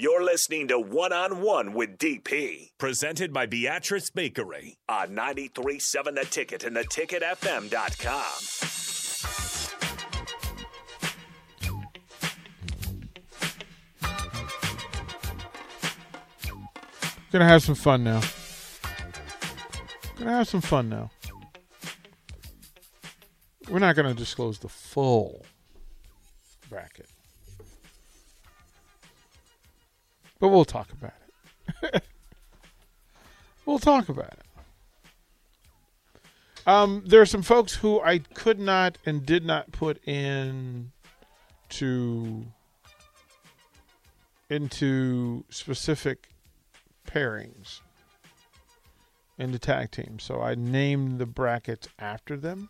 You're listening to One on One with DP, presented by Beatrice Bakery on 937 The Ticket and theticketfm.com. Gonna have some fun now. Gonna have some fun now. We're not gonna disclose the full bracket. But we'll talk about it. we'll talk about it. Um, there are some folks who I could not and did not put in to into specific pairings into tag teams. So I named the brackets after them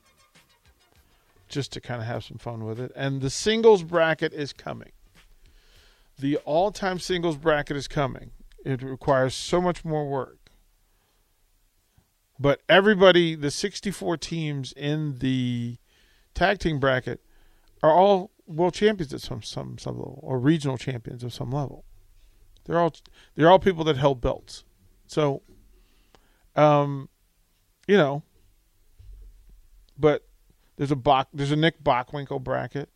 just to kind of have some fun with it. And the singles bracket is coming. The all time singles bracket is coming. It requires so much more work. But everybody, the 64 teams in the tag team bracket, are all world champions at some some some level, or regional champions of some level. They're all they're all people that held belts. So, um, you know, but there's a Bach, there's a Nick Bockwinkel bracket.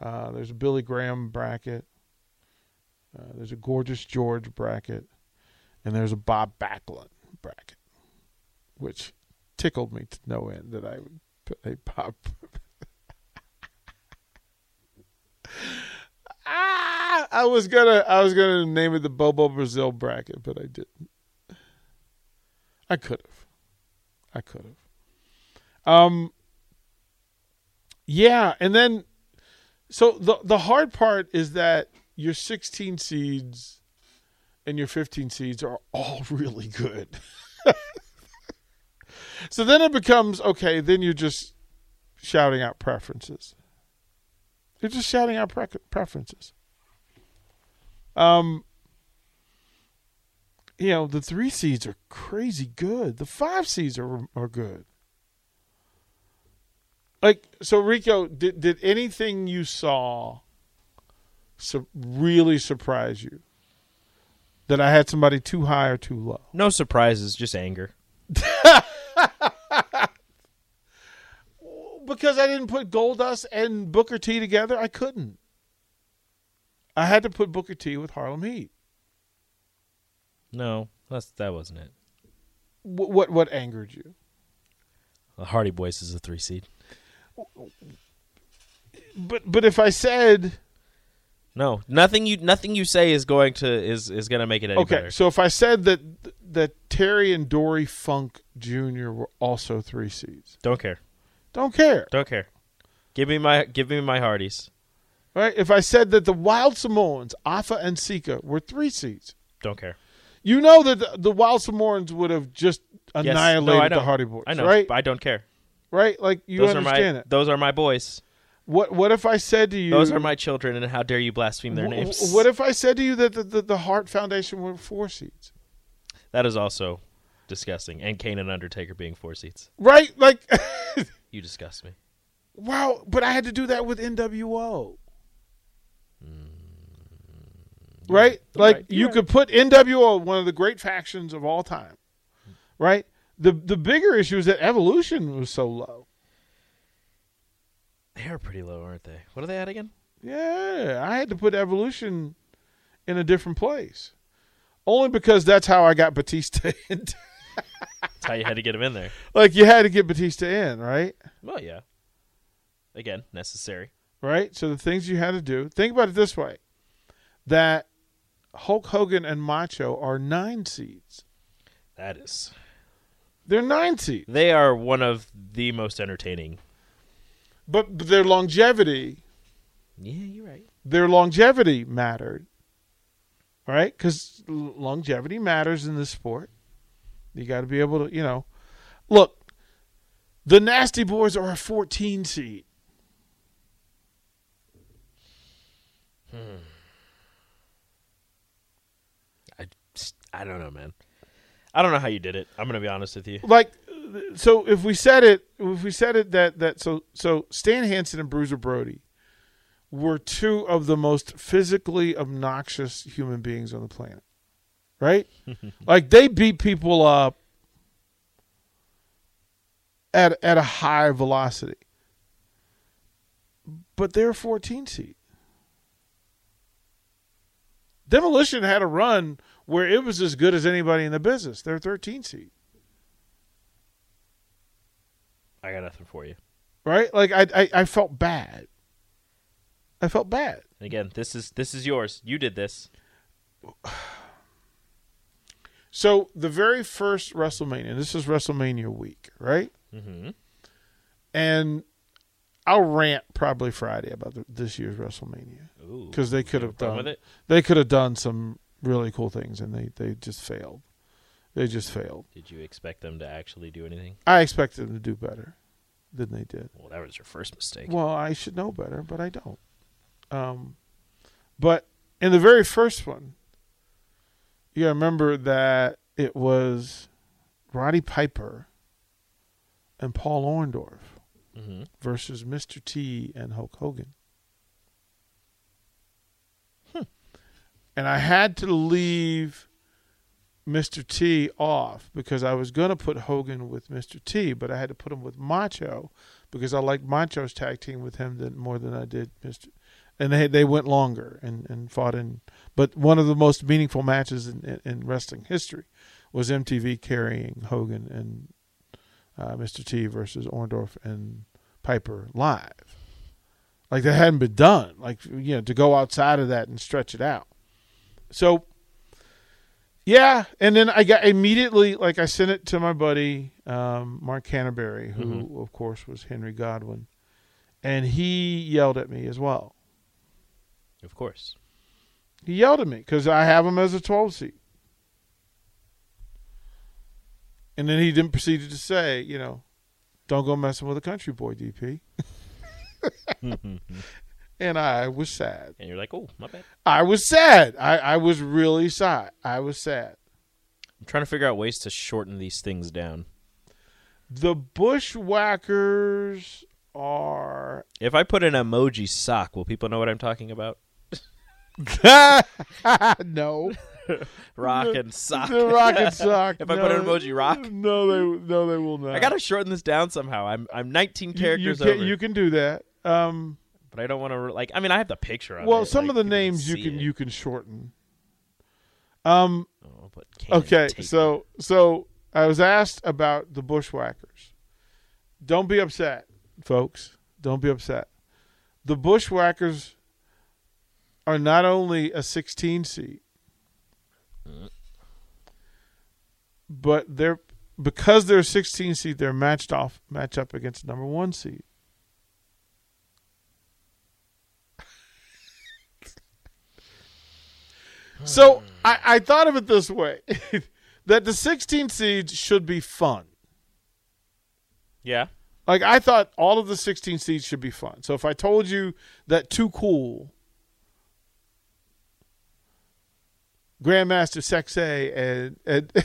Uh, there's a Billy Graham bracket. Uh, there's a Gorgeous George bracket, and there's a Bob Backlund bracket, which tickled me to no end that I would put a Bob. ah, I was gonna, I was gonna name it the Bobo Brazil bracket, but I didn't. I could have. I could have. Um. Yeah, and then, so the the hard part is that your 16 seeds and your 15 seeds are all really good. so then it becomes okay. Then you're just shouting out preferences. You're just shouting out pre- preferences. Um, you know the three seeds are crazy good. The five seeds are are good. Like so, Rico, did did anything you saw su- really surprise you? That I had somebody too high or too low? No surprises, just anger. because I didn't put Goldust and Booker T together, I couldn't. I had to put Booker T with Harlem Heat. No, that's that wasn't it. What what, what angered you? The Hardy Boys is a three seed. But but if I said No, nothing you nothing you say is going to is is going to make it any okay, better. so if I said that that Terry and Dory Funk Jr. were also three seeds, Don't care. don't care, Don't care. Give me my give me my Hardys. right? If I said that the Wild Samoans, Afa and Sika, were three seeds, Don't care. you know that the, the Wild Samoans would have just Yes. annihilated no, I know. the Hardy Boys, I know, right? but I don't care. right? Like you those are understand my it. those are my boys. What what if I said to you? Those are my children, and how dare you blaspheme their wh- names? What if I said to you that the, the, the Hart Foundation were four seats? that is also disgusting. And Kane and Undertaker being four seats. Right? Like, You disgust me. wow. But I had to do that with NWO. Mm. Right? Like, right. you You're could put NWO, one of the great factions of all time. Right? The the bigger issue is that Evolution was so low. They are pretty low, aren't they? What are they at again? Yeah, I had to put Evolution in a different place. Only because that's how I got Batista in. That's how you had to get him in there. like you had to get Batista in, right? Well, yeah. Again, necessary. Right? So the things you had to do. Think about it this way. That Hulk Hogan and Macho are nine seeds. That is. They're nine seeds. They are one of the most entertaining. But, but their longevity, Yeah, you're right. their longevity mattered. Right? Because longevity matters in this sport. You got to be able to, you know. Look, the Nasty Boys are a 14 seed. Hmm. I, I don't know, man. I don't know how you did it. I'm gonna be honest with you. like so if we said it if we said it that that so so Stan Hansen and Bruiser Brody were two of the most physically obnoxious human beings on the planet. Right? like they beat people up at at a high velocity. But they're 14 seed. Demolition had a run where it was as good as anybody in the business. They're 13 seed. I got nothing for you. right? Like I, I, I felt bad. I felt bad. And again, this is this is yours. You did this. So the very first WrestleMania, this is WrestleMania week, right? Mm-hmm. And I'll rant probably Friday about the, this year's WrestleMania because they could have a have problem done with it. they could have done some really cool things and they they just failed. They just failed. Did you expect them to actually do anything? I expected them to do better than they did. Well, that was your first mistake. Well, I should know better, but I don't. Um, but in the very first one, you gotta remember that it was Roddy Piper and Paul Orndorff mm-hmm. versus Mr. T and Hulk Hogan. And I had to leave Mr. T off because I was going to put Hogan with Mr. T, but I had to put him with Macho because I liked Macho's tag team with him than, more than I did Mr. And they they went longer and, and fought in, but one of the most meaningful matches in, in, in wrestling history was MTV carrying Hogan and uh, Mr. T versus Orndorff and Piper live. Like that hadn't been done. Like you know, to go outside of that and stretch it out. So yeah, and then I got immediately like I sent it to my buddy um, Mark Canterbury, who of course was Henry Godwinn, and he yelled at me as well. Of course. He yelled at me because I have him as a 12 seat. And then he then proceeded to say, you know, don't go messing with a country boy, DP. and I was sad. And you're like, oh, my bad. I was sad. I, I was really sad. I was sad. I'm trying to figure out ways to shorten these things down. The bushwhackers are. If I put an emoji sock, will people know what I'm talking about? no. Rock and sock. The rock and sock. if I put an emoji rock, No, they no, they will not. I gotta shorten this down somehow. I'm I'm 19 You- characters you, can, over, you can do that. Um, but I don't want to like. I mean, I have the picture of well, it. some like, of the names you can it. you can shorten. Um. Oh, Okay. So so I was asked about the bushwhackers. Don't be upset, folks. Don't be upset. The bushwhackers are not only a 16 seed, but they're because they're a 16 seed, they're matched off match up against number one seed. So I, I thought of it this way that the 16 seeds should be fun. Yeah. Like I thought all of the 16 seeds should be fun. So if I told you that Too Cool, Grandmaster Sexay, and, and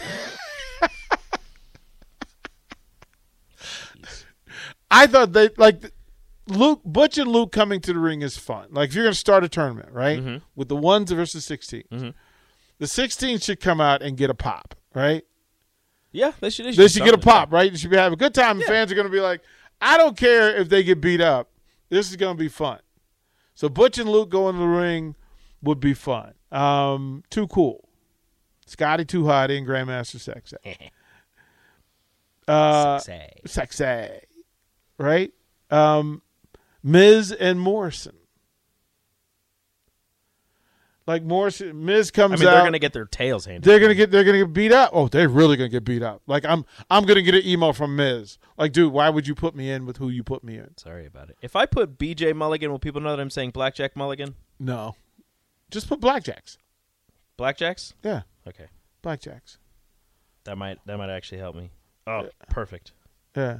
I thought they like Luke Butch and Luke coming to the ring is fun. Like if you're going to start a tournament, right, Mhm. with the ones versus 16, Mhm. the 16 should come out and get a pop, right? Yeah. They should. They should, They should get a pop, right? They should be having a good time. The fans are going to be like, I don't care if they get beat up. This is going to be fun. So Butch and Luke going to the ring would be fun. Um, too cool. Scotty too hot and Grandmaster sexy. uh, Sexy. sexy, right? Um, Miz and Morrison. Like Morrison, Miz comes I mean, out. they're gonna get their tails handed. They're gonna get they're gonna get beat up. Oh, they're really gonna get beat up. Like I'm I'm gonna get an email from Miz. Like, dude, why would you put me in with who you put me in? Sorry about it. If I put BJ Mulligan, will people know that I'm saying Blackjack Mulligan? No. Just put blackjacks. Blackjacks? Yeah. Okay, Blackjacks. that might that might actually help me. Oh, perfect. Yeah.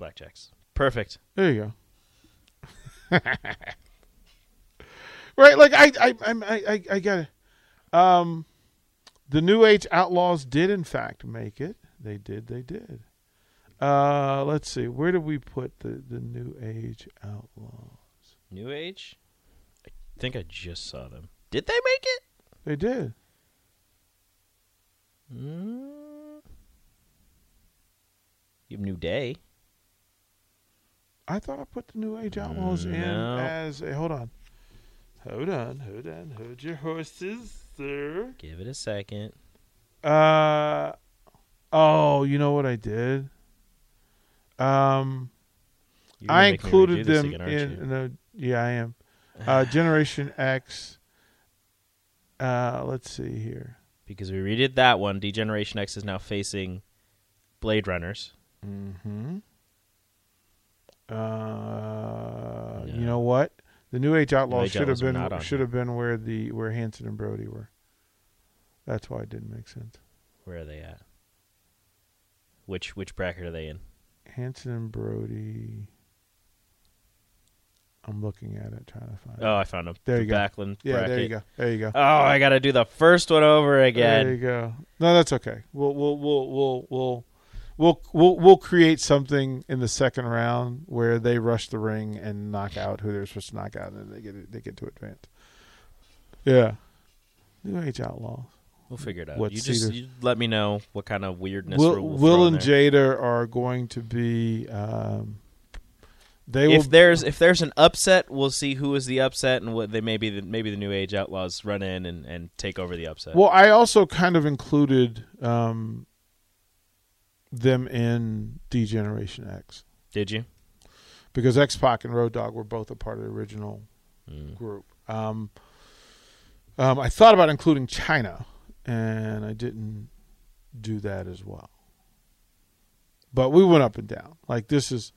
Blackjacks. Perfect. There you go. right, like I, I, I, I, I got it. Um, the New Age Outlaws did in fact make it. They did. They did. Uh, let's see. Where did we put the the New Age Outlaws? New Age. I think I just saw them. Did they make it? They did. Mm. You have New Day. I thought I put the New Age Outlaws in No. as a. Hold on. Hold on. Hold on. Hold your horses, sir. Give it a second. Uh oh, you know what I did? Um, I included them again, in. you? Yeah, I am. Uh, Generation X. Uh, let's see here. because we redid that one. Degeneration X is now facing Blade Runners. Mm-hmm. Uh, Yeah. you know what? The New Age Outlaws Age should have Outlaws were been should have been where the where Hansen and Brody were. That's why it didn't make sense. Where are they at? Which which bracket are they in? Hansen and Brody. I'm looking at it, trying to find. Oh, I found them. There the you go. Backlund yeah, bracket. there you go. There you go. Oh, I got to do the first one over again. There you go. No, that's okay. We'll we'll we'll we'll we'll we'll we'll, we'll create something in the second round where they rush the ring and knock out who they're supposed to knock out, and then they get they get to advance. Yeah, New Age Outlaws. We'll figure it out. What you just you let me know what kind of weirdness Will, we'll, Will and there. Jada are going to be. Um, they will. If there's if there's an upset, we'll see who is the upset and what they maybe the, maybe the New Age Outlaws run in and, and take over the upset. well, I also kind of included um, them in Degeneration X Did you? because X Pac and Road Dogg were both a part of the original Mm. group. Um, um, I thought about including Chyna, and I didn't do that as well. But we went up and down. Like this is,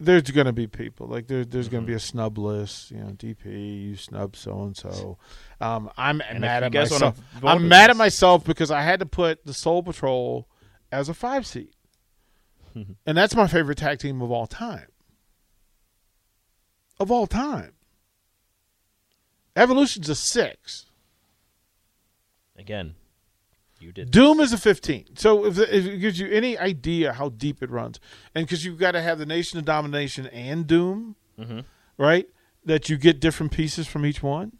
there's going to be people like there, there's going to Mm-hmm. be a snub list. You know, DP, you snub so and so. Um, I'm mad at myself. I'm mad at myself because I had to put the Soul Patrol as a five seed, and that's my favorite tag team of all time. Of all time. Evolution's a six. Again, you did. Doom is a 15. So if, if it gives you any idea how deep it runs, and because you've got to have the Nation of Domination and Doom, hmm right? That you get different pieces from each one.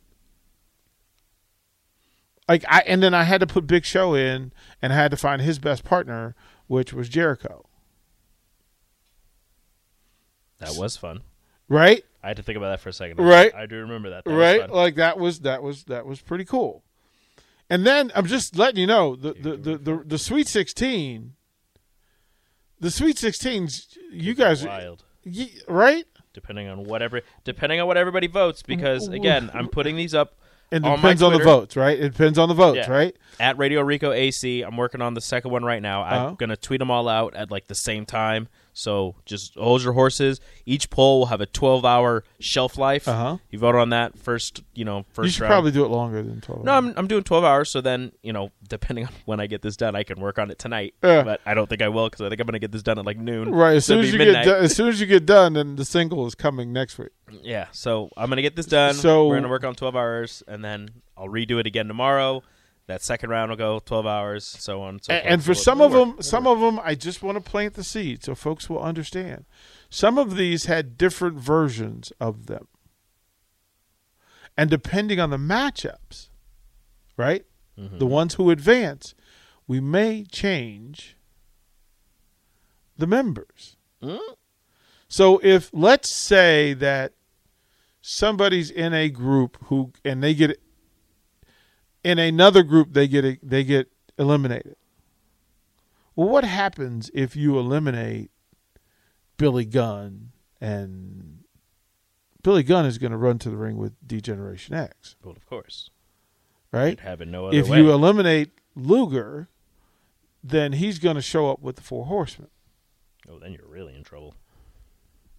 Like I, and then I had to put Big Show in, and I had to find his best partner, which was Jericho, That was fun. right? I had to think about that for a second. Right. I do remember that. that right? Like that was that was that was pretty cool. And then I'm just letting you know the the the, the, the Sweet Sixteen. The Sweet Sixteens, you guys, Wild. Ye- right? depending on whatever depending on what everybody votes because again i'm putting these up And it depends on the votes, right? It depends on the votes, Yeah. right? at radio rico ac i'm working on the second one right now i'm Uh-huh. gonna tweet them all out at like the same time so just hold your horses each poll will have a 12 hour shelf life Uh-huh. you vote on that first you know first you should round. probably do it longer than twelve. no, I'm, I'm doing 12 hours, so then, you know, depending on when I get this done, I can work on it tonight. Yeah. But I don't think I will because I think I'm going to get this done at like noon. right. As soon as you be get midnight. done, as soon as you get done, then the single is coming next week. Yeah, so I'm going to get this done. So- We're going to work on 12 hours, and then I'll redo it again tomorrow. That second round will go 12 hours, so on. And, so A- forth. and for So some of work. them, some of them, I just want to plant the seed so folks will understand. Some of these had different versions of them, and depending on the matchups, right, mm-hmm. the ones who advance, we may change the members. Mm-hmm. So if let's say that somebody's in a group who and they get in another group they get they get eliminated. Well, what happens if you eliminate Billy Gunn and Billy Gunn is going to run to the ring with Degeneration X, Well, of course. right? It no other If way. you eliminate Luger, then he's going to show up with the Four Horsemen, oh, then you're really in trouble.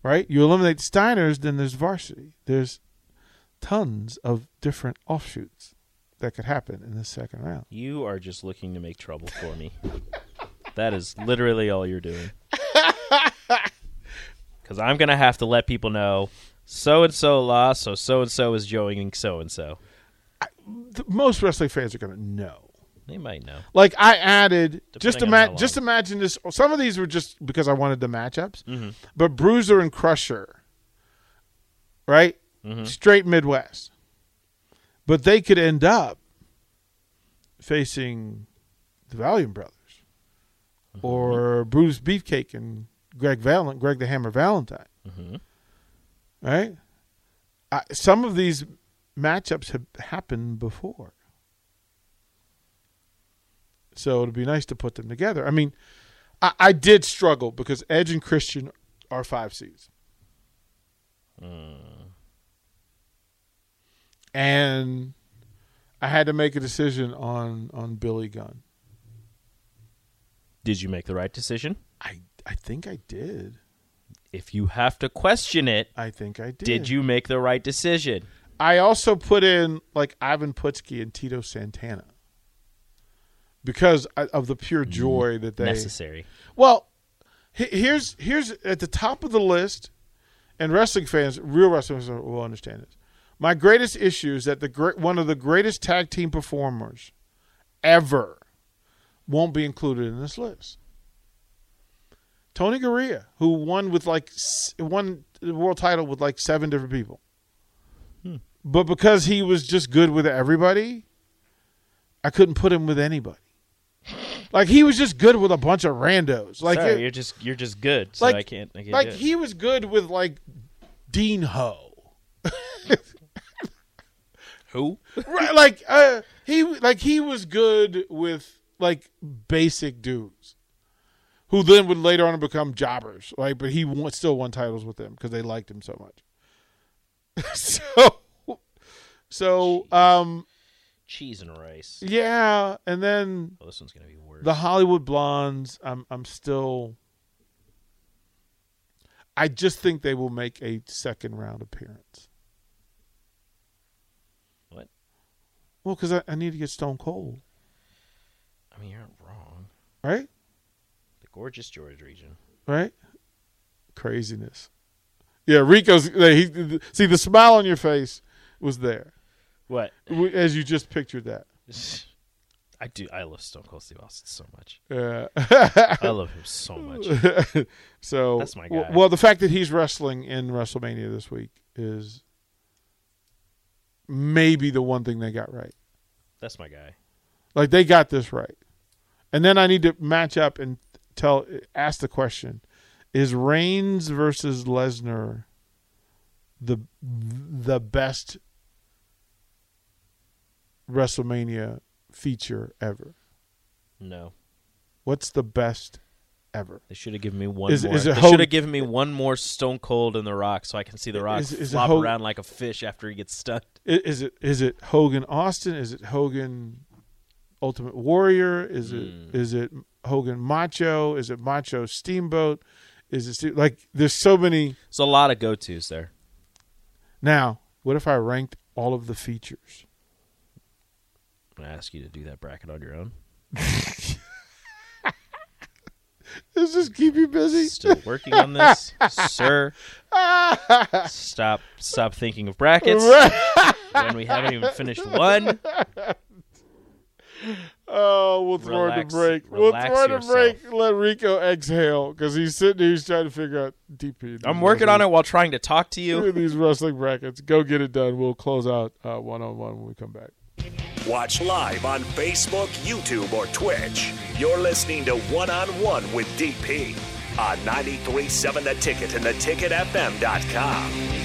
Right? You eliminate Steiners, then there's varsity. There's tons of different offshoots that could happen in the second round. You are just looking to make trouble for me. that is literally all you're doing. Because I'm going to have to let people know so and so lost, so so and so is joining so and so. Most wrestling fans are going to know. They might know. Like I added, just Depending how ima- just imagine this. Some of these were just because I wanted the matchups, Mm-hmm. but Bruiser and Crusher, right? Mm-hmm. Straight Midwest, but they could end up facing the Valiant Brothers Mm-hmm. or Bruce Beefcake and Greg Valent, Greg the Hammer Valentine, Mhm. right? I, some of these matchups have happened before. So it'd be nice to put them together. I mean, I, I did struggle because Edge and Christian are five seeds. Hmm. And I had to make a decision on on Billy Gunn. Did you make the right decision? I I think I did. If you have to question it, I think I did. did you make the right decision? I also put in like Ivan Putski and Tito Santana because of the pure mm, joy that they Necessary. Well, here's here's at the top of the list, and wrestling fans, real wrestling fans will understand this. My greatest issue is that the great one of the greatest tag team performers ever won't be included in this list. Tony Garea, who won with like won the world title with like seven different people, hmm. but because he was just good with everybody, I couldn't put him with anybody. Like he was just good with a bunch of randos. Like Sorry, it- you're just you're just good. So like I can't. I can't like do it. he was good with like Dean Ho. who? right, like uh, he like he was good with like basic dudes, who then would later on become jobbers. Like, but he won, still won titles with them because they liked him so much. so, so um, Cheese and rice. yeah, and then Oh, this one's gonna be worse. the Hollywood Blondes. I'm I'm still. I just think they will make a second round appearance. What? Well, because I, I need to get Stone Cold, I mean, you're not wrong. right? The gorgeous George region. Right? Craziness. Yeah, Rico's. He, see, the smile on your face was there What? as you just pictured that. I do. I love Stone Cold Steve Austin so much. Yeah. I love him so much. so That's my guy. Well, the fact that he's wrestling in WrestleMania this week is maybe the one thing they got right. That's my guy. Like they got this right. And then I need to match up and tell ask the question. Is Reigns versus Lesnar the the best WrestleMania feature ever? No. What's the best ever. They should have given me one Is- more. is they Hogan- should have given me one more Stone Cold in the Rock, so I can see the Rock Is- is flop Hogan- around like a fish after he gets stunned. I- Is it is it Hogan Austin? Is it Hogan Ultimate Warrior? Is it Hmm. is it Hogan Macho? Is it Macho Steamboat? Is it Ste- like there's so many There's a lot of go tos there. now? What if I ranked all of the features? I'm gonna ask you to do that bracket on your own. Does this keep you busy? Still working on this, sir. Stop, stop thinking of brackets when we haven't even finished one. Oh, we'll throw Relax- it to break. We'll throw it to break. Let Rico exhale because he's sitting here. He's trying to figure out DP. I'm working on it while trying to talk to Look you. at these wrestling brackets. Go get it done. We'll close out one on one when we come back. Watch live on Facebook, YouTube, or Twitch. You're listening to One on One with DP on 93.7 The Ticket and theticketfm.com.